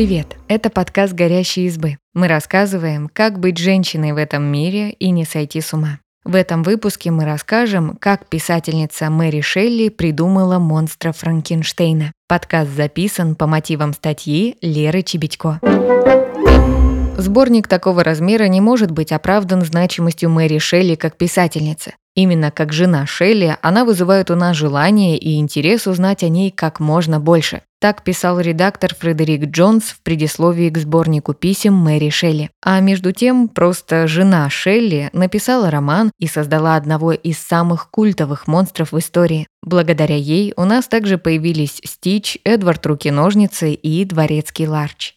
Привет! Это подкаст «Горящие избы». Мы рассказываем, как быть женщиной в этом мире и не сойти с ума. В этом выпуске мы расскажем, как писательница Мэри Шелли придумала монстра Франкенштейна. Подкаст записан по мотивам статьи Леры Чебедько. Сборник такого размера не может быть оправдан значимостью Мэри Шелли как писательницы. Именно как жена Шелли она вызывает у нас желание и интерес узнать о ней как можно больше. Так писал редактор Фредерик Джонс в предисловии к сборнику писем Мэри Шелли. А между тем, просто жена Шелли написала роман и создала одного из самых культовых монстров в истории. Благодаря ей у нас также появились Стич, Эдвард Руки-ножницы и Дворецкий Ларч.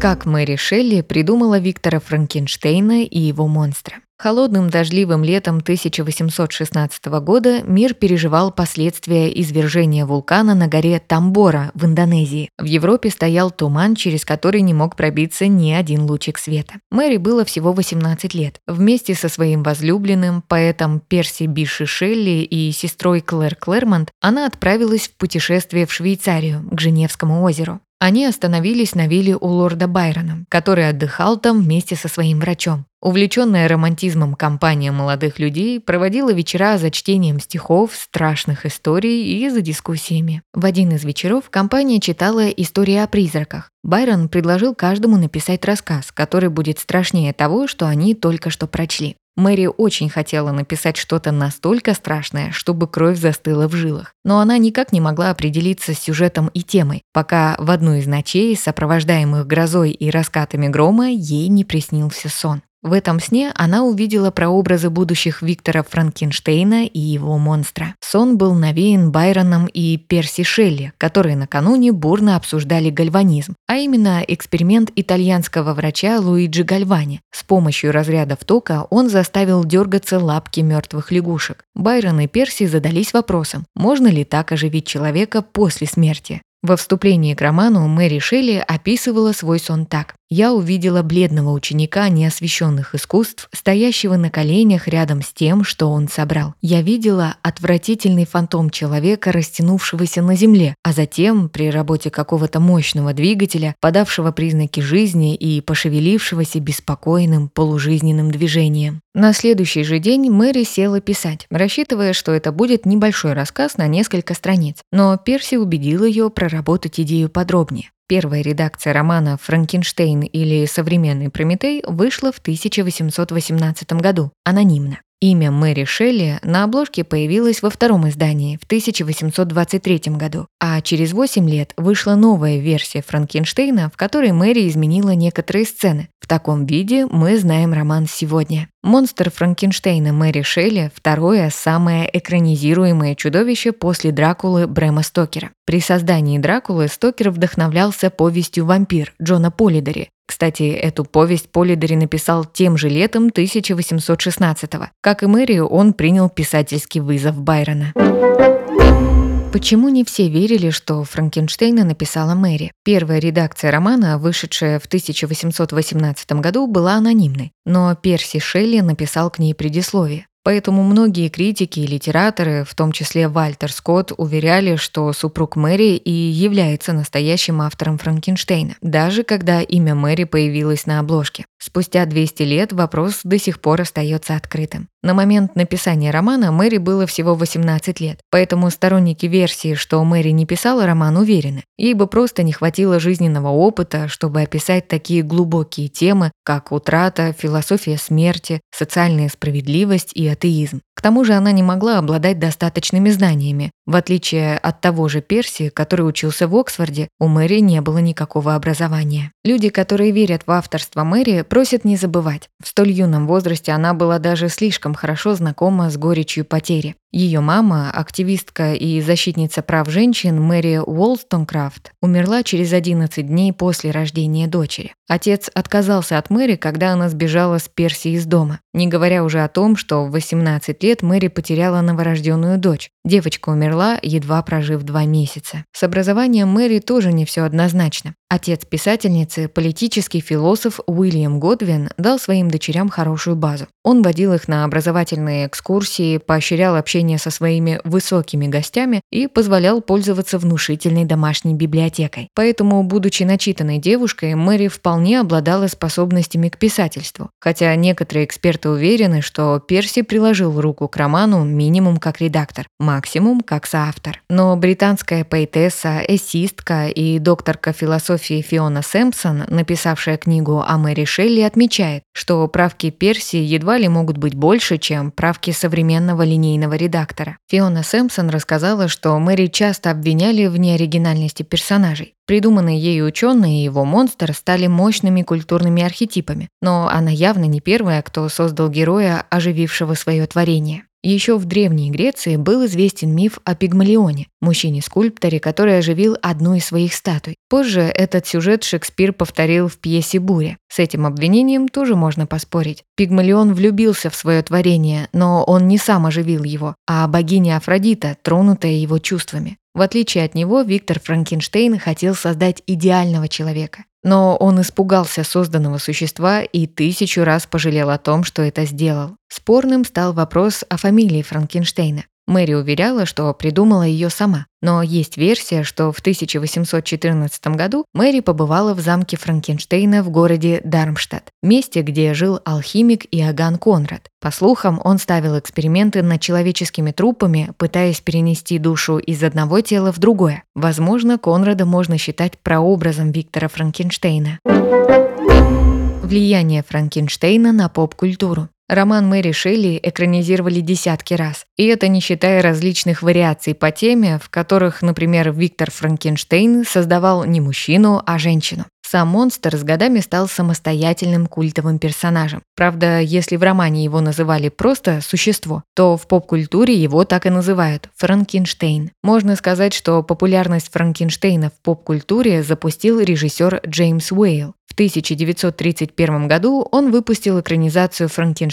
Как Мэри Шелли придумала Виктора Франкенштейна и его монстра. Холодным дождливым летом 1816 года мир переживал последствия извержения вулкана на горе Тамбора в Индонезии. В Европе стоял туман, через который не мог пробиться ни один лучик света. Мэри было всего 18 лет. Вместе со своим возлюбленным, поэтом Перси Биши Шелли и сестрой Клэр Клэрмонт она отправилась в путешествие в Швейцарию, к Женевскому озеру. Они остановились на вилле у лорда Байрона, который отдыхал там вместе со своим врачом. Увлеченная романтизмом компания молодых людей проводила вечера за чтением стихов, страшных историй и за дискуссиями. В один из вечеров компания читала истории о призраках. Байрон предложил каждому написать рассказ, который будет страшнее того, что они только что прочли. Мэри очень хотела написать что-то настолько страшное, чтобы кровь застыла в жилах. Но она никак не могла определиться с сюжетом и темой, пока в одну из ночей, сопровождаемых грозой и раскатами грома, ей не приснился сон. В этом сне она увидела прообразы будущих Виктора Франкенштейна и его монстра. Сон был навеян Байроном и Перси Шелли, которые накануне бурно обсуждали гальванизм, а именно эксперимент итальянского врача Луиджи Гальвани. С помощью разрядов тока он заставил дергаться лапки мертвых лягушек. Байрон и Перси задались вопросом, можно ли так оживить человека после смерти. Во вступлении к роману Мэри Шелли описывала свой сон так. «Я увидела бледного ученика неосвещенных искусств, стоящего на коленях рядом с тем, что он собрал. Я видела отвратительный фантом человека, растянувшегося на земле, а затем, при работе какого-то мощного двигателя, подавшего признаки жизни и пошевелившегося беспокойным полужизненным движением. На следующий же день Мэри села писать, рассчитывая, что это будет небольшой рассказ на несколько страниц. Но Перси убедил ее проработать идею подробнее. Первая редакция романа «Франкенштейн» или «Современный Прометей» вышла в 1818 году, анонимно. Имя Мэри Шелли на обложке появилось во втором издании в 1823 году, а через 8 лет вышла новая версия Франкенштейна, в которой Мэри изменила некоторые сцены. В таком виде мы знаем роман сегодня. Монстр Франкенштейна Мэри Шелли – второе самое экранизируемое чудовище после Дракулы Брэма Стокера. При создании Дракулы Стокер вдохновлялся повестью «Вампир» Джона Полидери, кстати, эту повесть Полидори написал тем же летом 1816-го. Как и Мэри, он принял писательский вызов Байрона. Почему не все верили, что Франкенштейна написала Мэри? Первая редакция романа, вышедшая в 1818 году, была анонимной, но Перси Шелли написал к ней предисловие. Поэтому многие критики и литераторы, в том числе Вальтер Скотт, уверяли, что супруг Мэри и является настоящим автором Франкенштейна, даже когда имя Мэри появилось на обложке. Спустя 200 лет вопрос до сих пор остается открытым. На момент написания романа Мэри было всего 18 лет, поэтому сторонники версии, что Мэри не писала роман, уверены. Ей бы просто не хватило жизненного опыта, чтобы описать такие глубокие темы, как утрата, философия смерти, социальная справедливость и атеизм. К тому же она не могла обладать достаточными знаниями. В отличие от того же Перси, который учился в Оксфорде, у Мэри не было никакого образования. Люди, которые верят в авторство Мэри, просят не забывать. В столь юном возрасте она была даже слишком хорошо знакома с горечью потери. Ее мама, активистка и защитница прав женщин Мэри Уолстонкрафт, умерла через 11 дней после рождения дочери. Отец отказался от Мэри, когда она сбежала с Перси из дома, не говоря уже о том, что в 18 лет Мэри потеряла новорожденную дочь. Девочка умерла, едва прожив два месяца. С образованием Мэри тоже не все однозначно. Отец писательницы, политический философ Уильям Годвин, дал своим дочерям хорошую базу. Он водил их на образовательные экскурсии, поощрял общественные общения со своими высокими гостями и позволял пользоваться внушительной домашней библиотекой. Поэтому, будучи начитанной девушкой, Мэри вполне обладала способностями к писательству. Хотя некоторые эксперты уверены, что Перси приложил руку к роману минимум как редактор, максимум как соавтор. Но британская поэтесса, эссистка и докторка философии Фиона Сэмпсон, написавшая книгу о Мэри Шелли, отмечает, что правки Перси едва ли могут быть больше, чем правки современного линейного редактора. Фиона Сэмпсон рассказала, что Мэри часто обвиняли в неоригинальности персонажей. Придуманные ею ученые и его монстр стали мощными культурными архетипами, но она явно не первая, кто создал героя, оживившего свое творение. Еще в Древней Греции был известен миф о Пигмалионе, мужчине-скульпторе, который оживил одну из своих статуй. Позже этот сюжет Шекспир повторил в пьесе «Буря». С этим обвинением тоже можно поспорить. Пигмалион влюбился в свое творение, но он не сам оживил его, а богиня Афродита, тронутая его чувствами. В отличие от него, Виктор Франкенштейн хотел создать идеального человека. Но он испугался созданного существа и тысячу раз пожалел о том, что это сделал. Спорным стал вопрос о фамилии Франкенштейна. Мэри уверяла, что придумала ее сама. Но есть версия, что в 1814 году Мэри побывала в замке Франкенштейна в городе Дармштадт, месте, где жил алхимик Иоганн Конрад. По слухам, он ставил эксперименты над человеческими трупами, пытаясь перенести душу из одного тела в другое. Возможно, Конрада можно считать прообразом Виктора Франкенштейна. Влияние Франкенштейна на поп-культуру. Роман Мэри Шелли экранизировали десятки раз, и это не считая различных вариаций по теме, в которых, например, Виктор Франкенштейн создавал не мужчину, а женщину. Сам монстр с годами стал самостоятельным культовым персонажем. Правда, если в романе его называли просто «существо», то в поп-культуре его так и называют – Франкенштейн. Можно сказать, что популярность Франкенштейна в поп-культуре запустил режиссер Джеймс Уэйл. 1931 году он выпустил экранизацию Франкенштейна,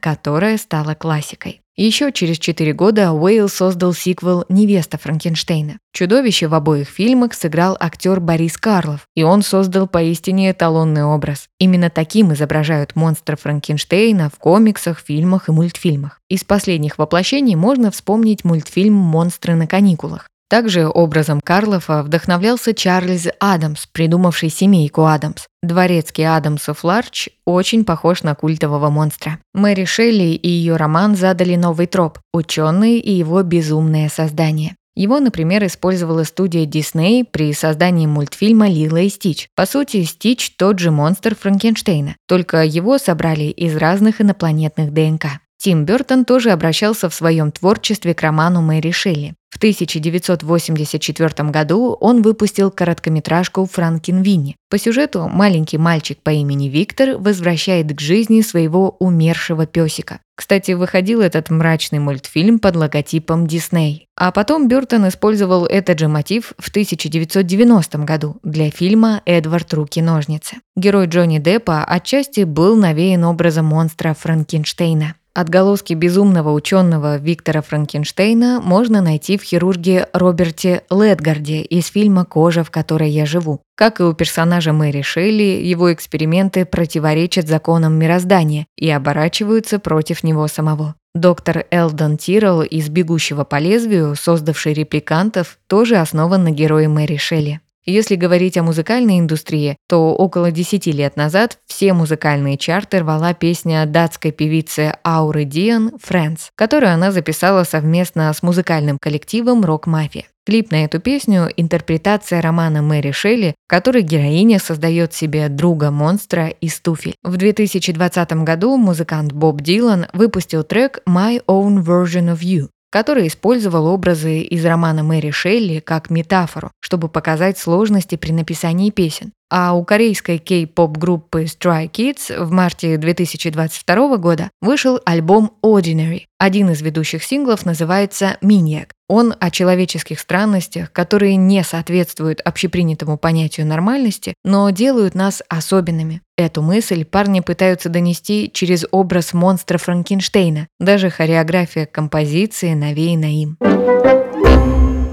которая стала классикой. Еще через четыре года Уэйл создал сиквел «Невеста Франкенштейна». Чудовище в обоих фильмах сыграл актер Борис Карлов, и он создал поистине эталонный образ. Именно таким изображают монстра Франкенштейна в комиксах, фильмах и мультфильмах. Из последних воплощений можно вспомнить мультфильм «Монстры на каникулах». Также образом Карлофа вдохновлялся Чарльз Адамс, придумавший семейку Адамс. Дворецкий Адамсов Ларч очень похож на культового монстра. Мэри Шелли и ее роман задали новый троп – ученый и его безумное создание. Его, например, использовала студия Дисней при создании мультфильма «Лила и Стич». По сути, Стич – тот же монстр Франкенштейна, только его собрали из разных инопланетных ДНК. Тим Бертон тоже обращался в своем творчестве к роману Мэри Шелли. В 1984 году он выпустил короткометражку «Франкенвинни». По сюжету маленький мальчик по имени Виктор возвращает к жизни своего умершего песика. Кстати, выходил этот мрачный мультфильм под логотипом Дисней. А потом Бертон использовал этот же мотив в 1990 году для фильма «Эдвард. Руки-ножницы». Герой Джонни Деппа отчасти был навеян образом монстра Франкенштейна. Отголоски безумного ученого Виктора Франкенштейна можно найти в хирурге Роберте Ледгарде из фильма «Кожа, в которой я живу». Как и у персонажа Мэри Шелли, его эксперименты противоречат законам мироздания и оборачиваются против него самого. Доктор Элдон Тиррелл из «Бегущего по лезвию», создавший репликантов, тоже основан на герое Мэри Шелли. Если говорить о музыкальной индустрии, то около 10 лет назад все музыкальные чарты рвала песня датской певицы Ауры Диан «Friends», которую она записала совместно с музыкальным коллективом «Рок Мафия». Клип на эту песню – интерпретация романа Мэри Шелли, в которой героиня создает себе друга-монстра из туфель. В 2020 году музыкант Боб Дилан выпустил трек «My Own Version of You», который использовал образы из романа Мэри Шелли как метафору, чтобы показать сложности при написании песен. А у корейской кей-поп группы Stray Kids в марте 2022 года вышел альбом Ordinary. Один из ведущих синглов называется Maniac. Он о человеческих странностях, которые не соответствуют общепринятому понятию нормальности, но делают нас особенными. Эту мысль парни пытаются донести через образ монстра Франкенштейна. Даже хореография композиции навеяна им.